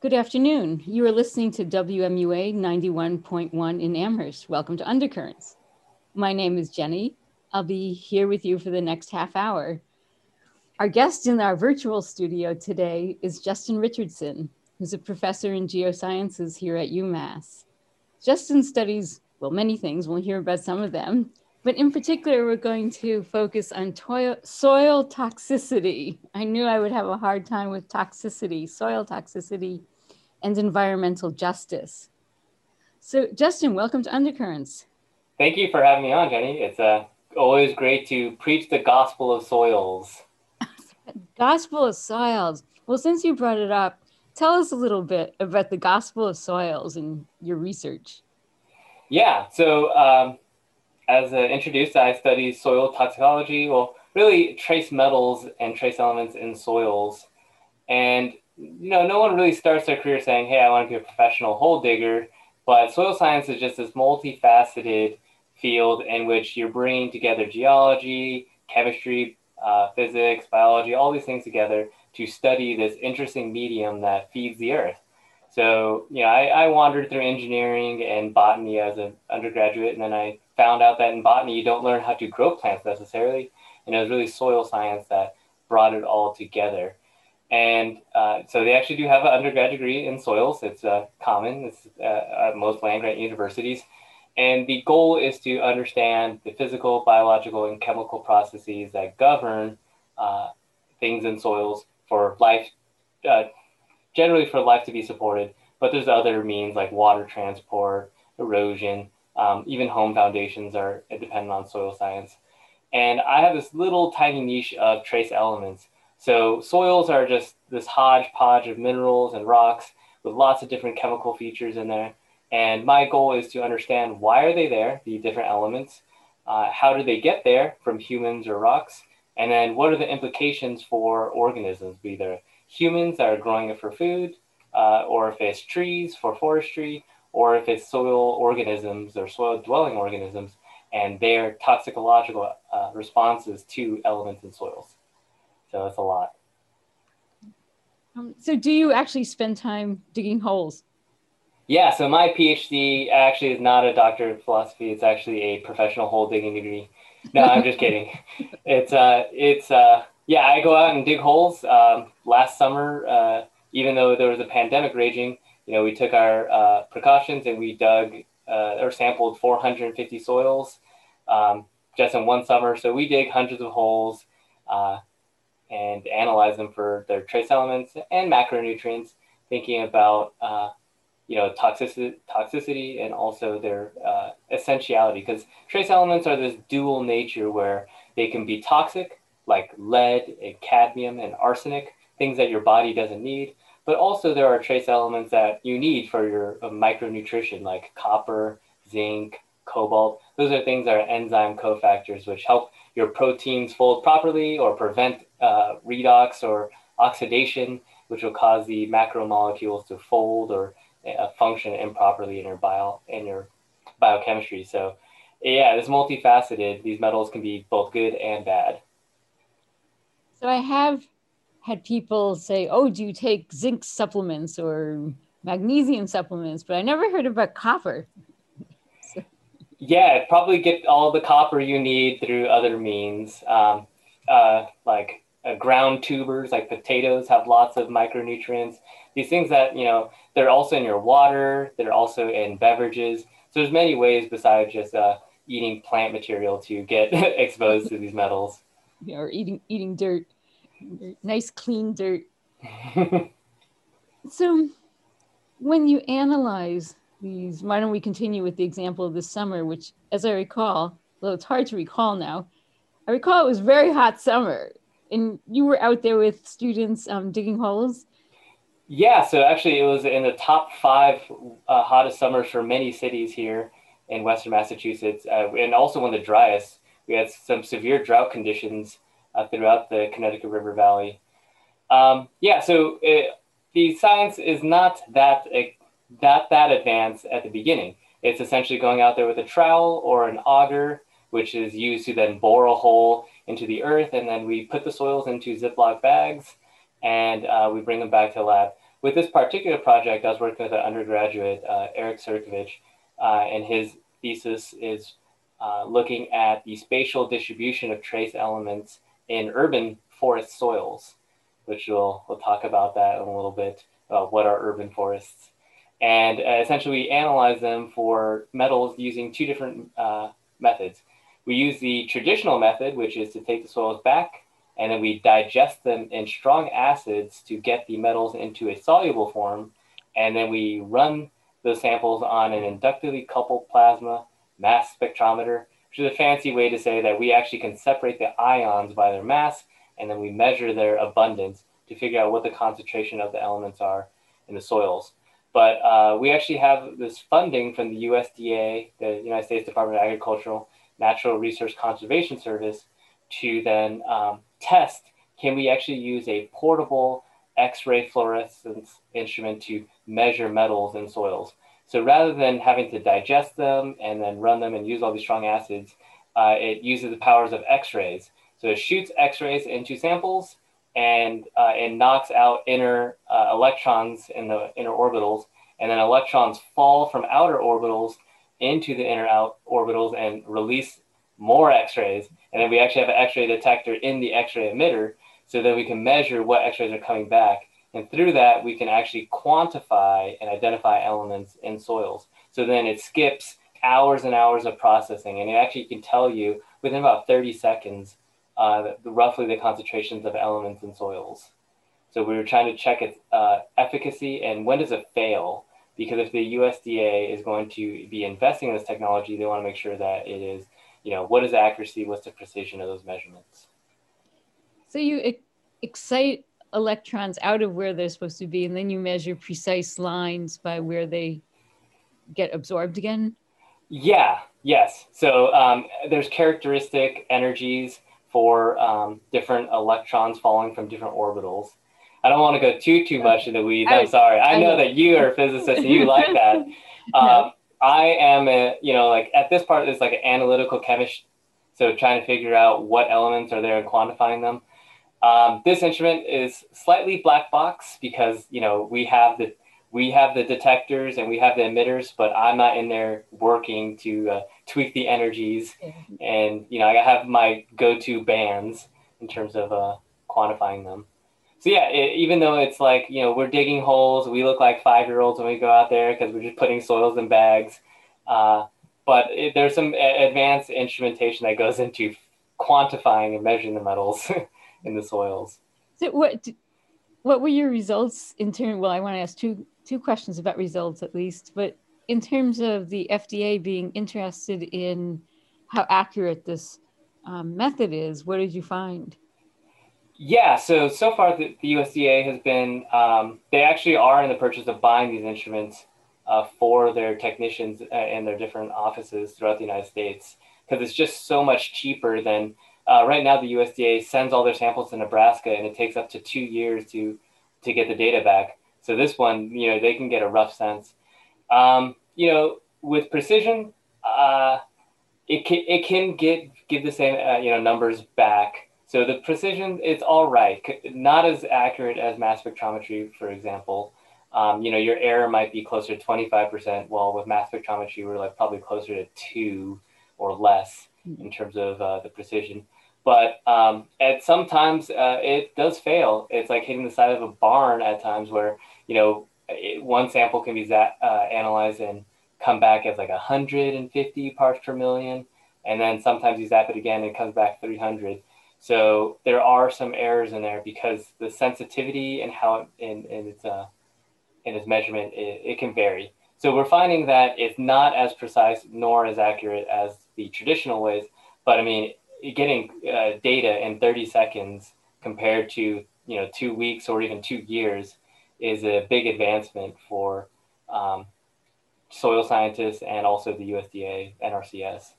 Good afternoon. You are listening to WMUA 91.1 in Amherst. Welcome to Undercurrents. My name is Jenny. I'll be here with you for the next half hour. Our guest in our virtual studio today is Justin Richardson, who's a professor in geosciences here at UMass. Justin studies, well, many things. We'll hear about some of them. But in particular, we're going to focus on soil toxicity. I knew I would have a hard time with toxicity, soil toxicity, and environmental justice. So, Justin, welcome to Undercurrents. Thank you for having me on, Jenny. It's uh, always great to preach the gospel of soils. gospel of soils. Well, since you brought it up, tell us a little bit about the gospel of soils and your research. Yeah, so um, as uh, introduced, I study soil toxicology. Well, really trace metals and trace elements in soils. And you know, no one really starts their career saying, hey, I want to be a professional hole digger. But soil science is just this multifaceted field in which you're bringing together geology, chemistry, uh, physics, biology, all these things together to study this interesting medium that feeds the earth. So, you know, I, I wandered through engineering and botany as an undergraduate, and then I found out that in botany you don't learn how to grow plants necessarily. And it was really soil science that brought it all together. And uh, so they actually do have an undergrad degree in soils. It's uh, common it's, uh, at most land grant universities. And the goal is to understand the physical, biological, and chemical processes that govern uh, things in soils for life, uh, generally for life to be supported. But there's other means like water transport, erosion, um, even home foundations are dependent on soil science. And I have this little tiny niche of trace elements so soils are just this hodgepodge of minerals and rocks with lots of different chemical features in there. And my goal is to understand why are they there, the different elements, uh, how do they get there from humans or rocks, and then what are the implications for organisms, either humans that are growing it for food, uh, or if it's trees for forestry, or if it's soil organisms or soil dwelling organisms and their toxicological uh, responses to elements in soils. So it's a lot. Um, so do you actually spend time digging holes? Yeah, so my PhD actually is not a doctorate of philosophy. It's actually a professional hole digging degree. No, I'm just kidding. It's uh, it's uh, yeah. I go out and dig holes. Um, last summer, uh, even though there was a pandemic raging, you know, we took our uh, precautions and we dug uh, or sampled 450 soils um, just in one summer. So we dig hundreds of holes. Uh, and analyze them for their trace elements and macronutrients, thinking about uh, you know toxicity, toxicity and also their uh, essentiality. Because trace elements are this dual nature where they can be toxic, like lead and cadmium and arsenic, things that your body doesn't need. But also there are trace elements that you need for your uh, micronutrition, like copper, zinc, cobalt. Those are things that are enzyme cofactors, which help your proteins fold properly or prevent uh, redox or oxidation, which will cause the macromolecules to fold or uh, function improperly in your bio in your biochemistry. So, yeah, it's multifaceted. These metals can be both good and bad. So I have had people say, "Oh, do you take zinc supplements or magnesium supplements?" But I never heard about copper. Yeah, probably get all the copper you need through other means, um, uh, like uh, ground tubers, like potatoes, have lots of micronutrients. These things that you know they're also in your water, they're also in beverages. So there's many ways besides just uh, eating plant material to get exposed to these metals. Yeah, or eating eating dirt, nice clean dirt. so when you analyze these, why don't we continue with the example of this summer, which, as I recall, though it's hard to recall now, I recall it was very hot summer, and you were out there with students um, digging holes. Yeah, so actually, it was in the top five uh, hottest summers for many cities here in Western Massachusetts, uh, and also one of the driest. We had some severe drought conditions uh, throughout the Connecticut River Valley. Um, yeah, so it, the science is not that that that advance at the beginning. It's essentially going out there with a trowel or an auger, which is used to then bore a hole into the earth, and then we put the soils into Ziploc bags, and uh, we bring them back to the lab. with this particular project, I was working with an undergraduate, uh, Eric Sirkovich, uh, and his thesis is uh, looking at the spatial distribution of trace elements in urban forest soils, which we'll, we'll talk about that in a little bit, about what are urban forests. And uh, essentially, we analyze them for metals using two different uh, methods. We use the traditional method, which is to take the soils back and then we digest them in strong acids to get the metals into a soluble form. And then we run those samples on an inductively coupled plasma mass spectrometer, which is a fancy way to say that we actually can separate the ions by their mass, and then we measure their abundance to figure out what the concentration of the elements are in the soils. But uh, we actually have this funding from the USDA, the United States Department of Agricultural Natural Resource Conservation Service, to then um, test can we actually use a portable X-ray fluorescence instrument to measure metals in soils. So rather than having to digest them and then run them and use all these strong acids, uh, it uses the powers of X-rays. So it shoots X-rays into samples and uh, it knocks out inner uh, electrons in the inner orbitals, and then electrons fall from outer orbitals into the inner out orbitals and release more X-rays, and then we actually have an X-ray detector in the X-ray emitter, so that we can measure what X-rays are coming back, and through that we can actually quantify and identify elements in soils. So then it skips hours and hours of processing, and it actually can tell you within about 30 seconds uh, the, roughly the concentrations of elements in soils. So we were trying to check its uh, efficacy and when does it fail? Because if the USDA is going to be investing in this technology, they want to make sure that it is you know, what is the accuracy, what's the precision of those measurements? So you excite electrons out of where they're supposed to be, and then you measure precise lines by where they get absorbed again? Yeah, yes. So um, there's characteristic energies for um, different electrons falling from different orbitals. I don't want to go too too much into weeds. I'm sorry. I, know that you are a physicist and you like that. Um, no. I am a, you know, like at this part, it's like an analytical chemist. So trying to figure out what elements are there and quantifying them. Um, this instrument is slightly black box because, you know, we have the, we have the detectors and we have the emitters, but I'm not in there working to uh, tweak the energies. And, you know, I have my go-to bands in terms of uh, quantifying them so yeah, it, even though it's like you know we're digging holes, we look like five year olds when we go out there because we're just putting soils in bags. Uh, but it, there's some advanced instrumentation that goes into quantifying and measuring the metals in the soils. So what what were your results in terms? Well, I want to ask two two questions about results at least, but in terms of the FDA being interested in how accurate this um, method is, what did you find? Yeah, so so far the, the USDA has been um, they actually are in the purchase of buying these instruments uh, for their technicians uh, in their different offices throughout the United States because it's just so much cheaper than uh, right now. The USDA sends all their samples to Nebraska and it takes up to two years to to get the data back. So this one, you know, they can get a rough sense. Um, you know, with precision, uh, it can it can get give the same uh, you know numbers back. So the precision, it's all right. Not as accurate as mass spectrometry, for example. Um, you know, your error might be closer to 25%, while with mass spectrometry, we're like probably closer to two or less in terms of uh, the precision. But um, at sometimes uh, it does fail. It's like hitting the side of a barn at times where, you know, it, one sample can be za- uh, analyzed and come back as like 150 parts per million. And then sometimes you zap it again and it comes back 300. So there are some errors in there because the sensitivity and how it, in, in its uh, in its measurement it, it can vary. So we're finding that it's not as precise nor as accurate as the traditional ways. But I mean, getting uh, data in 30 seconds compared to you know two weeks or even two years is a big advancement for um, soil scientists and also the USDA NRCS.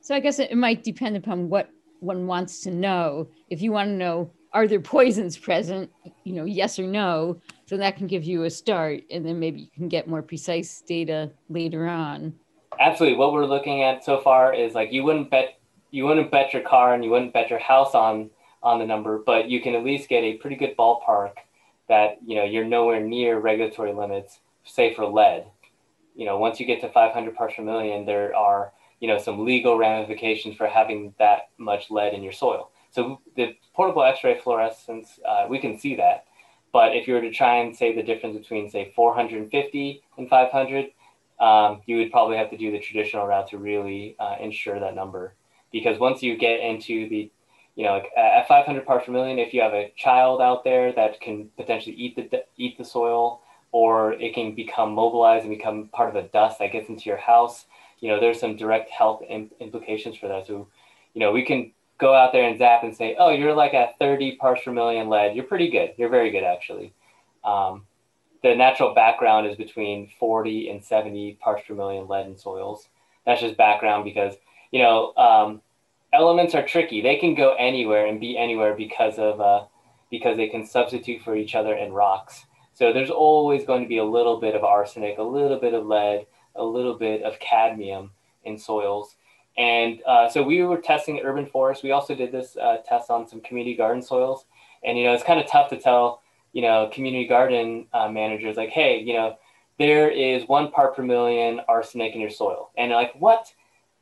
So I guess it might depend upon what one wants to know. If you want to know, are there poisons present? You know, yes or no. So that can give you a start, and then maybe you can get more precise data later on. Absolutely. What we're looking at so far is like you wouldn't bet you wouldn't bet your car and you wouldn't bet your house on on the number, but you can at least get a pretty good ballpark that you know you're nowhere near regulatory limits, say for lead. You know, once you get to 500 parts per million, there are you know some legal ramifications for having that much lead in your soil. So the portable X-ray fluorescence, uh, we can see that. But if you were to try and say the difference between say 450 and 500, um, you would probably have to do the traditional route to really uh, ensure that number. Because once you get into the, you know, like at 500 parts per million, if you have a child out there that can potentially eat the eat the soil, or it can become mobilized and become part of a dust that gets into your house, you know, there's some direct health implications for that. So, you know, we can go out there and zap and say, oh, you're like at 30 parts per million lead. You're pretty good. You're very good, actually. Um, the natural background is between 40 and 70 parts per million lead in soils. That's just background because, you know, um, elements are tricky. They can go anywhere and be anywhere because of uh, because they can substitute for each other in rocks. So there's always going to be a little bit of arsenic, a little bit of lead, a little bit of cadmium in soils. And uh, so we were testing urban forests. We also did this uh, test on some community garden soils. And, you know, it's kind of tough to tell, you know, community garden uh, managers like, hey, you know, there is one part per million arsenic in your soil. And like, what?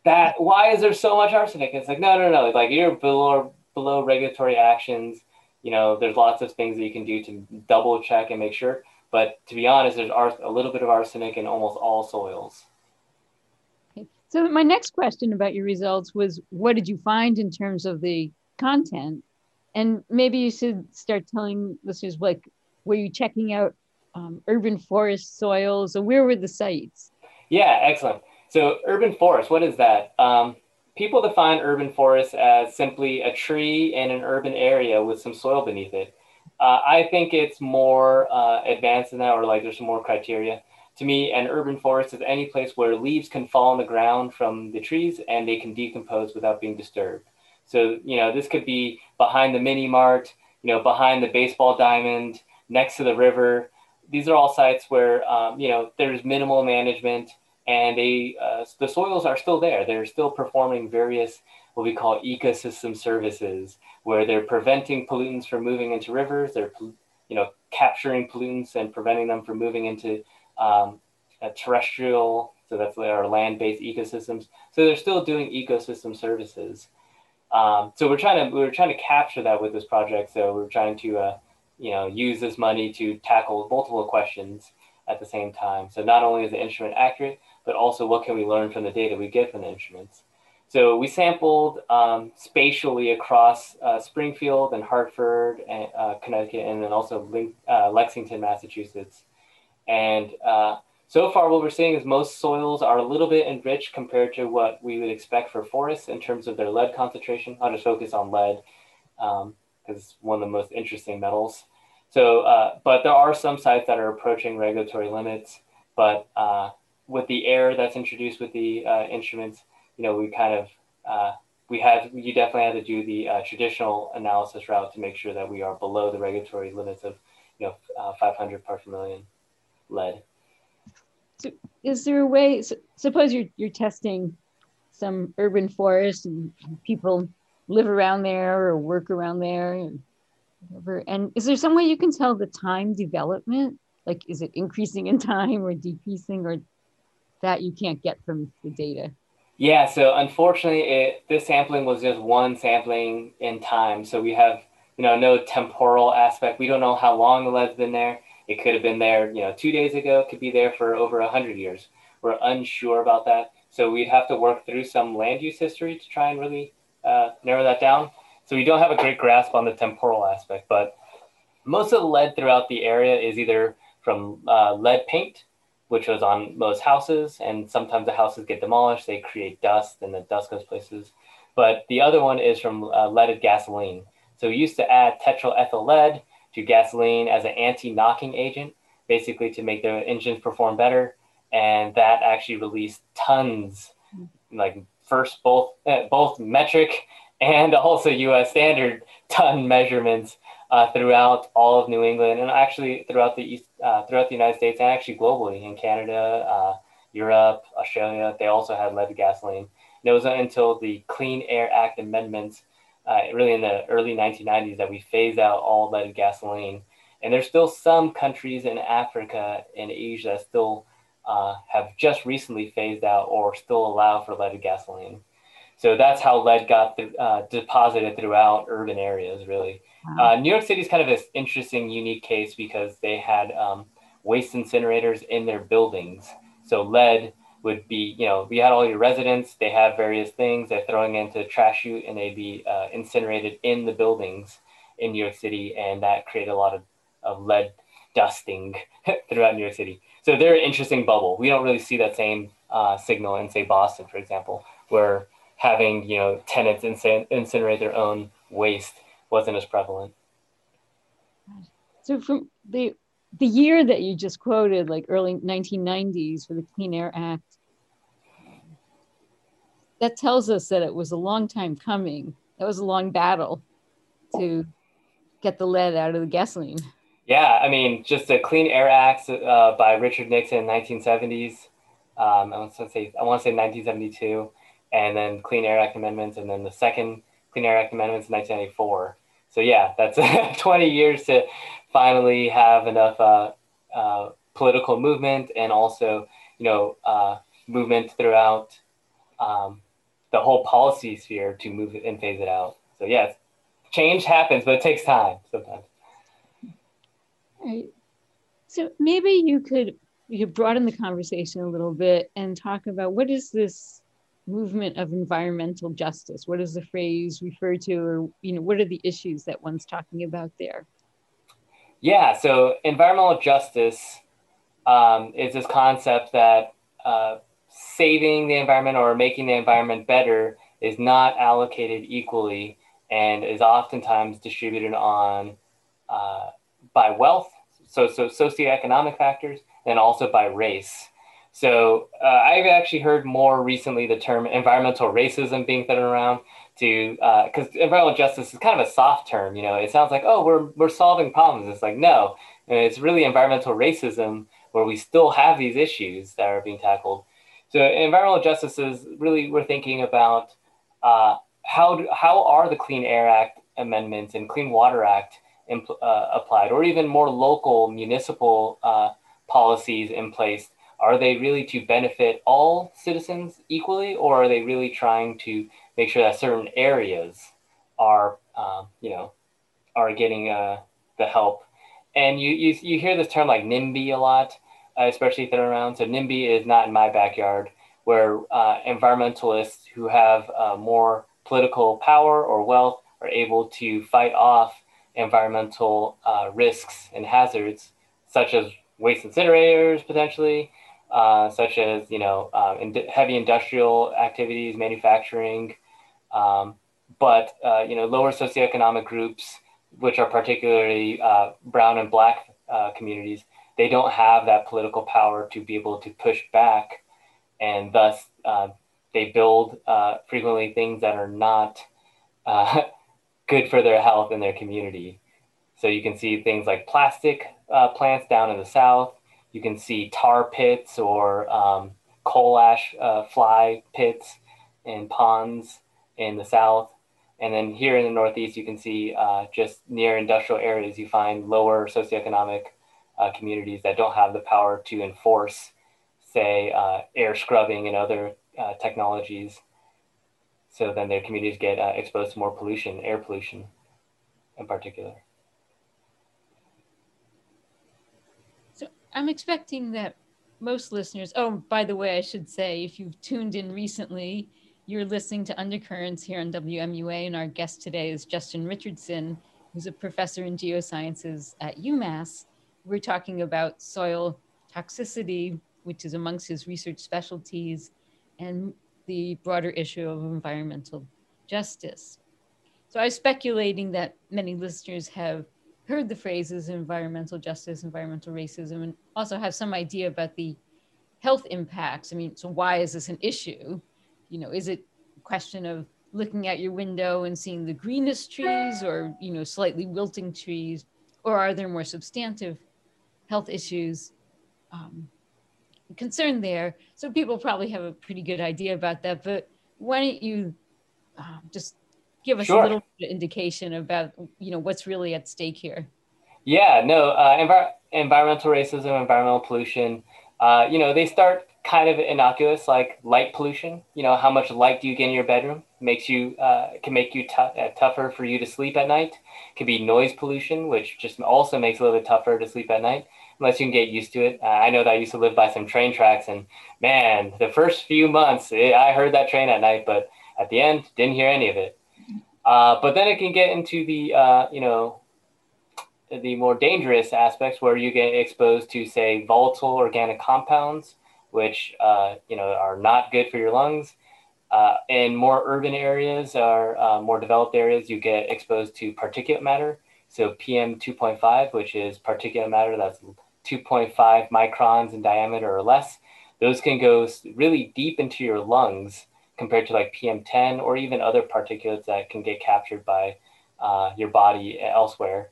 That, why is there so much arsenic? And it's like, no, no, no. Like you're below, below regulatory actions. You know, there's lots of things that you can do to double check and make sure. But to be honest, there's a little bit of arsenic in almost all soils. So my next question about your results was what did you find in terms of the content? And maybe you should start telling listeners like were you checking out um, urban forest soils or where were the sites? Yeah, excellent. So urban forest, what is that? Um, people define urban forest as simply a tree in an urban area with some soil beneath it. Uh, I think it's more uh, advanced than that, or like there's some more criteria to me, an urban forest is any place where leaves can fall on the ground from the trees and they can decompose without being disturbed. So, you know, this could be behind the mini mart, you know, behind the baseball diamond, next to the river. These are all sites where, um, you know, there's minimal management and they, uh, the soils are still there. They're still performing various, what we call ecosystem services, where they're preventing pollutants from moving into rivers. They're, you know, capturing pollutants and preventing them from moving into um, terrestrial, so that's our land-based ecosystems. So they're still doing ecosystem services. Um, so we're trying to we're trying to capture that with this project. So we're trying to uh, you know use this money to tackle multiple questions at the same time. So not only is the instrument accurate, but also what can we learn from the data we get from the instruments. So we sampled um, spatially across uh, Springfield and Hartford, and, uh, Connecticut, and then also uh, Lexington, Massachusetts. And uh, so far, what we're seeing is most soils are a little bit enriched compared to what we would expect for forests in terms of their lead concentration. I'll just focus on lead because um, it's one of the most interesting metals. So, uh, but there are some sites that are approaching regulatory limits. But uh, with the air that's introduced with the uh, instruments, you know, we kind of uh, we had you definitely had to do the uh, traditional analysis route to make sure that we are below the regulatory limits of you know 500 parts per million lead. So is there a way, so suppose you're, you're testing some urban forest and people live around there or work around there and whatever. And is there some way you can tell the time development? Like, is it increasing in time or decreasing or that you can't get from the data? Yeah, so unfortunately, it, this sampling was just one sampling in time. So we have, you know, no temporal aspect. We don't know how long the lead's been there. It could have been there, you know, two days ago. It could be there for over a hundred years. We're unsure about that, so we'd have to work through some land use history to try and really uh, narrow that down. So we don't have a great grasp on the temporal aspect, but most of the lead throughout the area is either from uh, lead paint, which was on most houses, and sometimes the houses get demolished. They create dust, and the dust goes places. But the other one is from uh, leaded gasoline. So we used to add tetraethyl lead to gasoline as an anti-knocking agent, basically to make the engines perform better. And that actually released tons, like first both uh, both metric and also U.S. standard ton measurements uh, throughout all of New England and actually throughout the East, uh, throughout the United States and actually globally in Canada, uh, Europe, Australia. They also had lead gasoline. And it wasn't until the Clean Air Act amendments uh, really in the early 1990s that we phased out all leaded gasoline. And there's still some countries in Africa and Asia that still uh, have just recently phased out or still allow for leaded gasoline. So that's how lead got uh, deposited throughout urban areas, really. Wow. Uh, New York City is kind of this interesting, unique case because they had um, waste incinerators in their buildings. So lead would be, you know, we had all your residents, they have various things, they're throwing into the trash chute and they'd be uh, incinerated in the buildings in New York City. And that created a lot of, of lead dusting throughout New York City. So they're an interesting bubble. We don't really see that same uh, signal in, say, Boston, for example, where having, you know, tenants incinerate their own waste wasn't as prevalent. So from the the year that you just quoted, like early 1990s for the Clean Air Act, that tells us that it was a long time coming. That was a long battle to get the lead out of the gasoline. Yeah, I mean, just the Clean Air Act uh, by Richard Nixon in 1970s. Um, I want to say I want to say 1972, and then Clean Air Act amendments, and then the second Clean Air Act amendments in 1994. So yeah, that's 20 years to finally have enough uh, uh, political movement and also, you know, uh, movement throughout um, the whole policy sphere to move it and phase it out. So yes, change happens, but it takes time sometimes. Right. So maybe you could you could broaden the conversation a little bit and talk about what is this movement of environmental justice? What does the phrase refer to, or you know, what are the issues that one's talking about there? Yeah, so environmental justice um, is this concept that uh, saving the environment or making the environment better is not allocated equally and is oftentimes distributed on uh, by wealth, so, so socioeconomic factors, and also by race. So uh, I've actually heard more recently the term environmental racism being thrown around to because uh, environmental justice is kind of a soft term. You know, it sounds like oh we're we're solving problems. It's like no, and it's really environmental racism where we still have these issues that are being tackled. So environmental justice is really we're thinking about uh, how do, how are the Clean Air Act amendments and Clean Water Act impl- uh, applied, or even more local municipal uh, policies in place are they really to benefit all citizens equally, or are they really trying to make sure that certain areas are, um, you know, are getting uh, the help? And you, you, you hear this term like NIMBY a lot, uh, especially thrown around. So NIMBY is not in my backyard, where uh, environmentalists who have uh, more political power or wealth are able to fight off environmental uh, risks and hazards, such as waste incinerators potentially, uh, such as you know um, in heavy industrial activities, manufacturing, um, but uh, you know lower socioeconomic groups, which are particularly uh, brown and black uh, communities, they don't have that political power to be able to push back, and thus uh, they build frequently things that are not good for their health and their community. So you can see things like plastic plants down in the south you can see tar pits or um, coal ash uh, fly pits and ponds in the south. And then here in the Northeast, you can see uh, just near industrial areas, you find lower socioeconomic uh, communities that don't have the power to enforce, say, uh, air scrubbing and other uh, technologies. So then their communities get uh, exposed to more pollution, air pollution in particular. I'm expecting that most listeners, oh, by the way, I should say, if you've tuned in recently, you're listening to Undercurrents here on WMUA, and our guest today is Justin Richardson, who's a professor in geosciences at UMass. We're talking about soil toxicity, which is amongst his research specialties, and the broader issue of environmental justice. So I was speculating that many listeners have heard the phrases environmental justice, environmental racism, and also have some idea about the health impacts. I mean, so why is this an issue? You know, is it a question of looking at your window and seeing the greenest trees or, you know, slightly wilting trees? Or are there more substantive health issues um, concerned there? So people probably have a pretty good idea about that. But why don't you uh, just give us sure. a little indication about you know what's really at stake here Yeah, no, uh, envir- environmental racism, environmental pollution, uh, you know, they start kind of innocuous, like light pollution. You know, how much light do you get in your bedroom? Makes you uh, can make you t- uh, tougher for you to sleep at night. Could be noise pollution, which just also makes it a little bit tougher to sleep at night, unless you can get used to it. Uh, I know that I used to live by some train tracks, and man, the first few months it, eh, I heard that train at night, but at the end didn't hear any of it. Uh, but then it can get into the uh, you know the more dangerous aspects where you get exposed to say volatile organic compounds which uh, you know are not good for your lungs. Uh, in more urban areas or uh, more developed areas you get exposed to particulate matter. So pm 2.5 which is particulate matter that's 2.5 microns in diameter or less those can go really deep into your lungs compared to like pm10 or even other particulates that can get captured by uh, your body elsewhere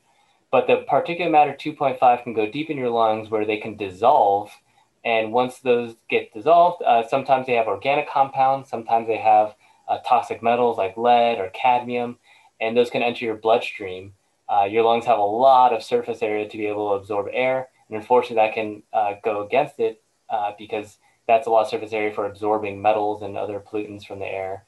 but the particulate matter 2.5 can go deep in your lungs where they can dissolve. And once those get dissolved, uh, sometimes they have organic compounds, sometimes they have uh, toxic metals like lead or cadmium, and those can enter your bloodstream. Uh, your lungs have a lot of surface area to be able to absorb air, and unfortunately, that can uh, go against it uh, because that's a lot of surface area for absorbing metals and other pollutants from the air.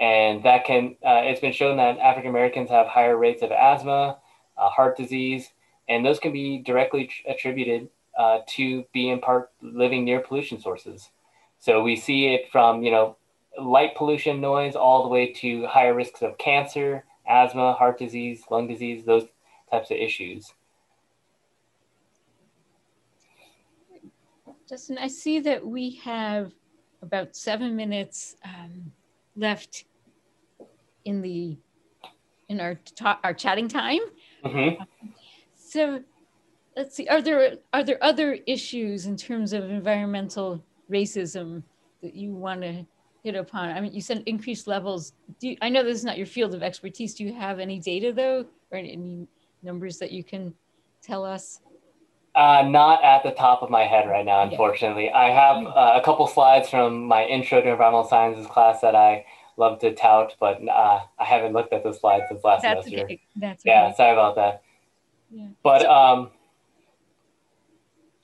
And that can, uh, it's been shown that African Americans have higher rates of asthma, uh, heart disease, and those can be directly tr- attributed uh, to being part living near pollution sources. So we see it from you know light pollution, noise, all the way to higher risks of cancer, asthma, heart disease, lung disease, those types of issues. Justin, I see that we have about seven minutes um, left in the in our ta- our chatting time. Mm-hmm. So let's see. Are there are there other issues in terms of environmental racism that you want to hit upon? I mean, you said increased levels. Do you, I know this is not your field of expertise? Do you have any data though, or any numbers that you can tell us? Uh, not at the top of my head right now, unfortunately. Yeah. I have uh, a couple slides from my intro to environmental sciences class that I love to tout, but uh, I haven't looked at those slides since last That's semester. Okay. That's yeah, sorry about that. Yeah. But um,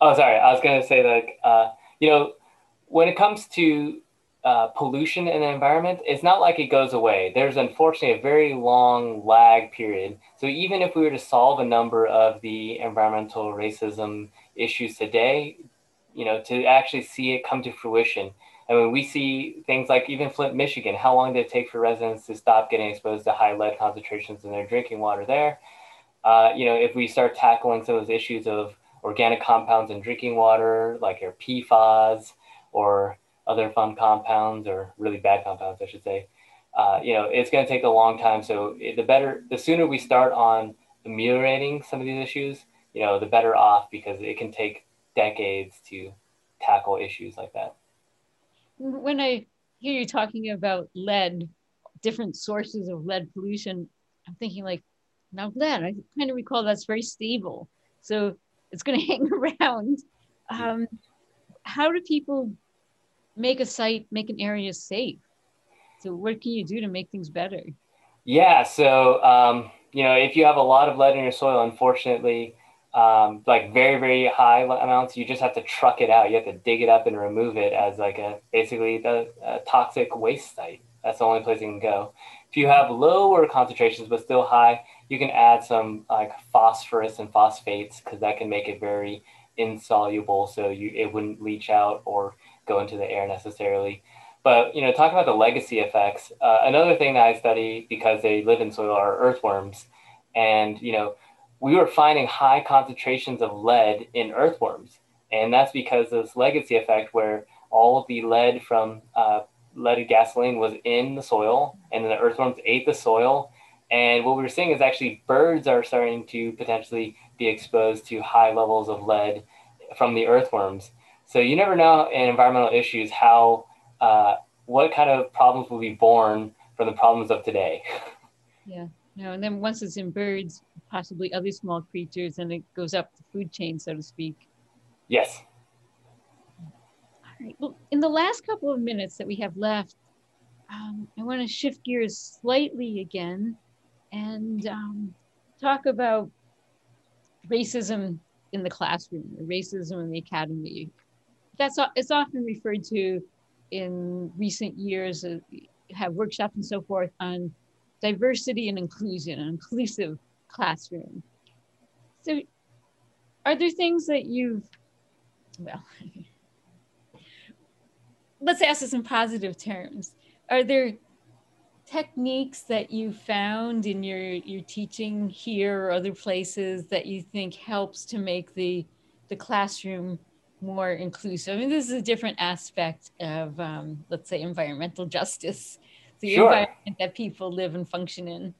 oh, sorry, I was gonna say like uh, you know, when it comes to uh, pollution in the environment, it's not like it goes away. There's unfortunately a very long lag period. So even if we were to solve a number of the environmental racism issues today, you know, to actually see it come to fruition, I mean, we see things like even Flint, Michigan. How long did it take for residents to stop getting exposed to high lead concentrations in their drinking water there? Uh, you know, if we start tackling some of those issues of organic compounds in drinking water, like your PFAS or other fun compounds or really bad compounds, I should say, uh, you know, it's going to take a long time. So the better, the sooner we start on ameliorating some of these issues, you know, the better off because it can take decades to tackle issues like that when I hear you talking about lead, different sources of lead pollution, I'm thinking like, now lead, I kind of recall that's very stable. So it's going to hang around. Um, how do people make a site, make an area safe? So what can you do to make things better? Yeah, so um, you know, if you have a lot of lead in your soil, unfortunately, um, like very very high amounts you just have to truck it out you have to dig it up and remove it as like a basically the a toxic waste site that's the only place you can go if you have lower concentrations but still high you can add some like phosphorus and phosphates because that can make it very insoluble so you it wouldn't leach out or go into the air necessarily but you know talking about the legacy effects uh, another thing that i study because they live in soil are earthworms and you know we were finding high concentrations of lead in earthworms. And that's because of this legacy effect where all of the lead from uh, leaded gasoline was in the soil and then the earthworms ate the soil. And what we're seeing is actually birds are starting to potentially be exposed to high levels of lead from the earthworms. So you never know in environmental issues how, uh, what kind of problems will be born from the problems of today. Yeah. No, and then once it's in birds, possibly other small creatures, and it goes up the food chain, so to speak. Yes. All right. Well, in the last couple of minutes that we have left, um, I want to shift gears slightly again and um, talk about racism in the classroom, racism in the academy. That's it's often referred to in recent years, uh, have workshops and so forth on diversity and inclusion, an inclusive classroom. So, are there things that you've, well, let's ask this in positive terms. Are there techniques that you found in your your teaching here or other places that you think helps to make the the classroom more inclusive? I mean, this is a different aspect of, um, let's say, environmental justice, the sure. environment that people live and function in.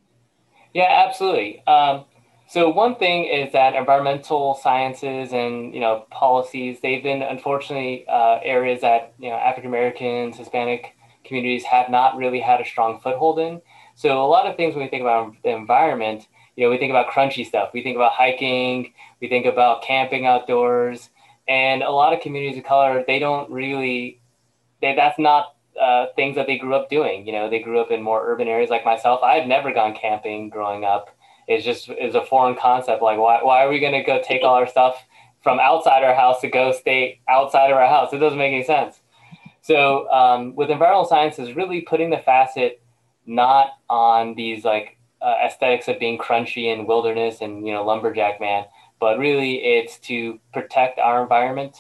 Yeah, absolutely. Um, so one thing is that environmental sciences and you know policies they've been unfortunately uh, areas that you know African Americans, Hispanic communities have not really had a strong foothold in. So a lot of things when we think about the environment, you know, we think about crunchy stuff. We think about hiking. We think about camping outdoors. And a lot of communities of color, they don't really, they, that's not uh, things that they grew up doing. You know, they grew up in more urban areas like myself. i've never gone camping growing up it's just is a foreign concept. Like, why, why are we going to go take all our stuff from outside our house to go stay outside of our house? It doesn't make any sense. So um, with environmental sciences, really putting the facet not on these like uh, aesthetics of being crunchy and wilderness and you know lumberjack man, but really it's to protect our environment,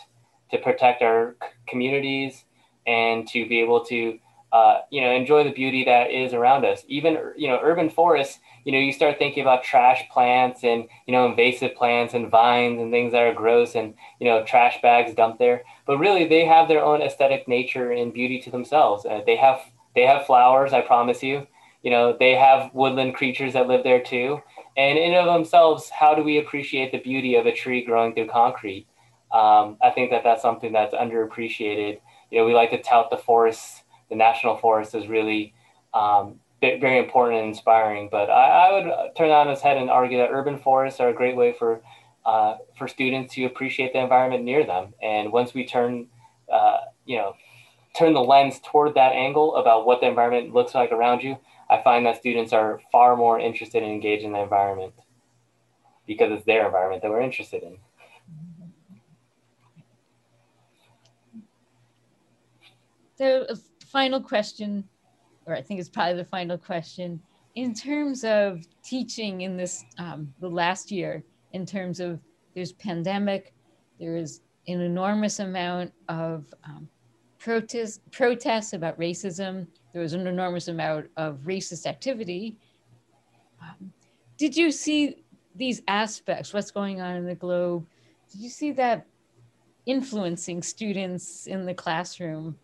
to protect our c- communities, and to be able to uh, you know enjoy the beauty that is around us. Even you know urban forests you know, you start thinking about trash plants and, you know, invasive plants and vines and things that are gross and, you know, trash bags dumped there. But really they have their own aesthetic nature and beauty to themselves. Uh, they have they have flowers, I promise you. You know, they have woodland creatures that live there too. And in of themselves, how do we appreciate the beauty of a tree growing through concrete? Um, I think that that's something that's underappreciated. You know, we like to tout the forests, the national forest is really um, very important and inspiring. But I, I, would turn on its head and argue that urban forests are a great way for uh, for students to appreciate the environment near them. And once we turn, uh, you know, turn the lens toward that angle about what the environment looks like around you, I find that students are far more interested and engaged in the environment because it's their environment that we're interested in. So, a final question or I think it's probably the final question, in terms of teaching in this, um, the last year, in terms of there's pandemic, there is an enormous amount of um, protest, protests about racism, there was an enormous amount of racist activity. Um, did you see these aspects, what's going on in the globe? Did you see that influencing students in the classroom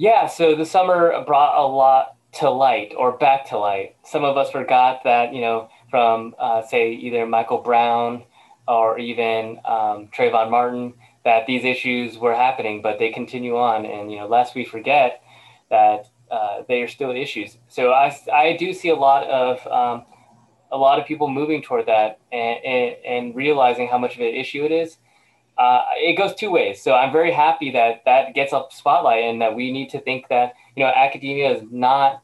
yeah, so the summer brought a lot to light or back to light. Some of us forgot that, you know, from uh, say either Michael Brown or even um, Trayvon Martin, that these issues were happening, but they continue on. And, you know, lest we forget that uh, they are still issues. So I, I do see a lot of, um, a lot of people moving toward that and, and, and realizing how much of an issue it is uh, it goes two ways. So I'm very happy that that gets a spotlight and that we need to think that, you know, academia is not,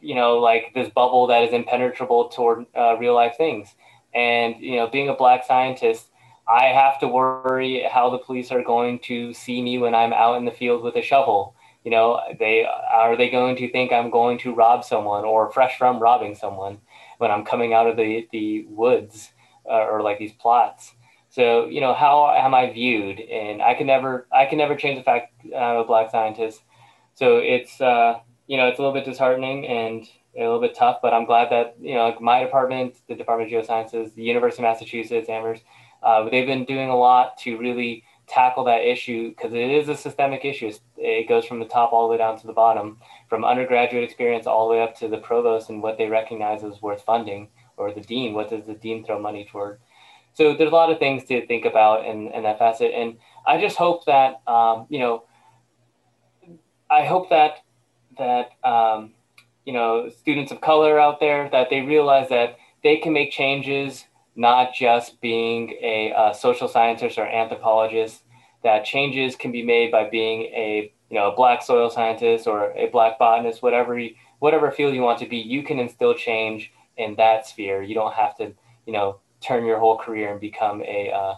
you know, like this bubble that is impenetrable toward uh, real life things. And, you know, being a black scientist, I have to worry how the police are going to see me when I'm out in the field with a shovel. You know, they are they going to think I'm going to rob someone or fresh from robbing someone when I'm coming out of the, the woods uh, or like these plots so you know, how am I viewed? And I can never, I can never change the fact I'm a black scientist. So it's, uh, you know, it's a little bit disheartening and a little bit tough. But I'm glad that you know my department, the Department of Geosciences, the University of Massachusetts, Amherst, uh, they've been doing a lot to really tackle that issue because it is a systemic issue. It goes from the top all the way down to the bottom, from undergraduate experience all the way up to the provost and what they recognize as worth funding, or the dean. What does the dean throw money toward? so there's a lot of things to think about in, in that facet. And I just hope that, um, you know, I hope that, that, um, you know, students of color out there, that they realize that they can make changes, not just being a, a social scientist or anthropologist. That changes can be made by being a you know a black soil scientist or a black botanist, whatever you, whatever field you want to be. You can instill change in that sphere. You don't have to you know turn your whole career and become a uh,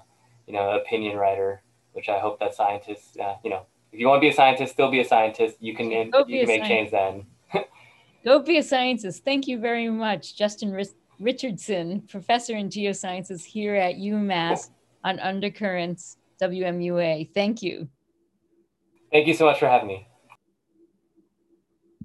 you know opinion writer. Which I hope that scientists uh, you know if you want to be a scientist, still be a scientist. You can, you can make scientist. change then. Go be a scientist. Thank you very much, Justin Richardson, professor in geosciences here at UMass on Undercurrents WMUA. Thank you. Thank you so much for having me.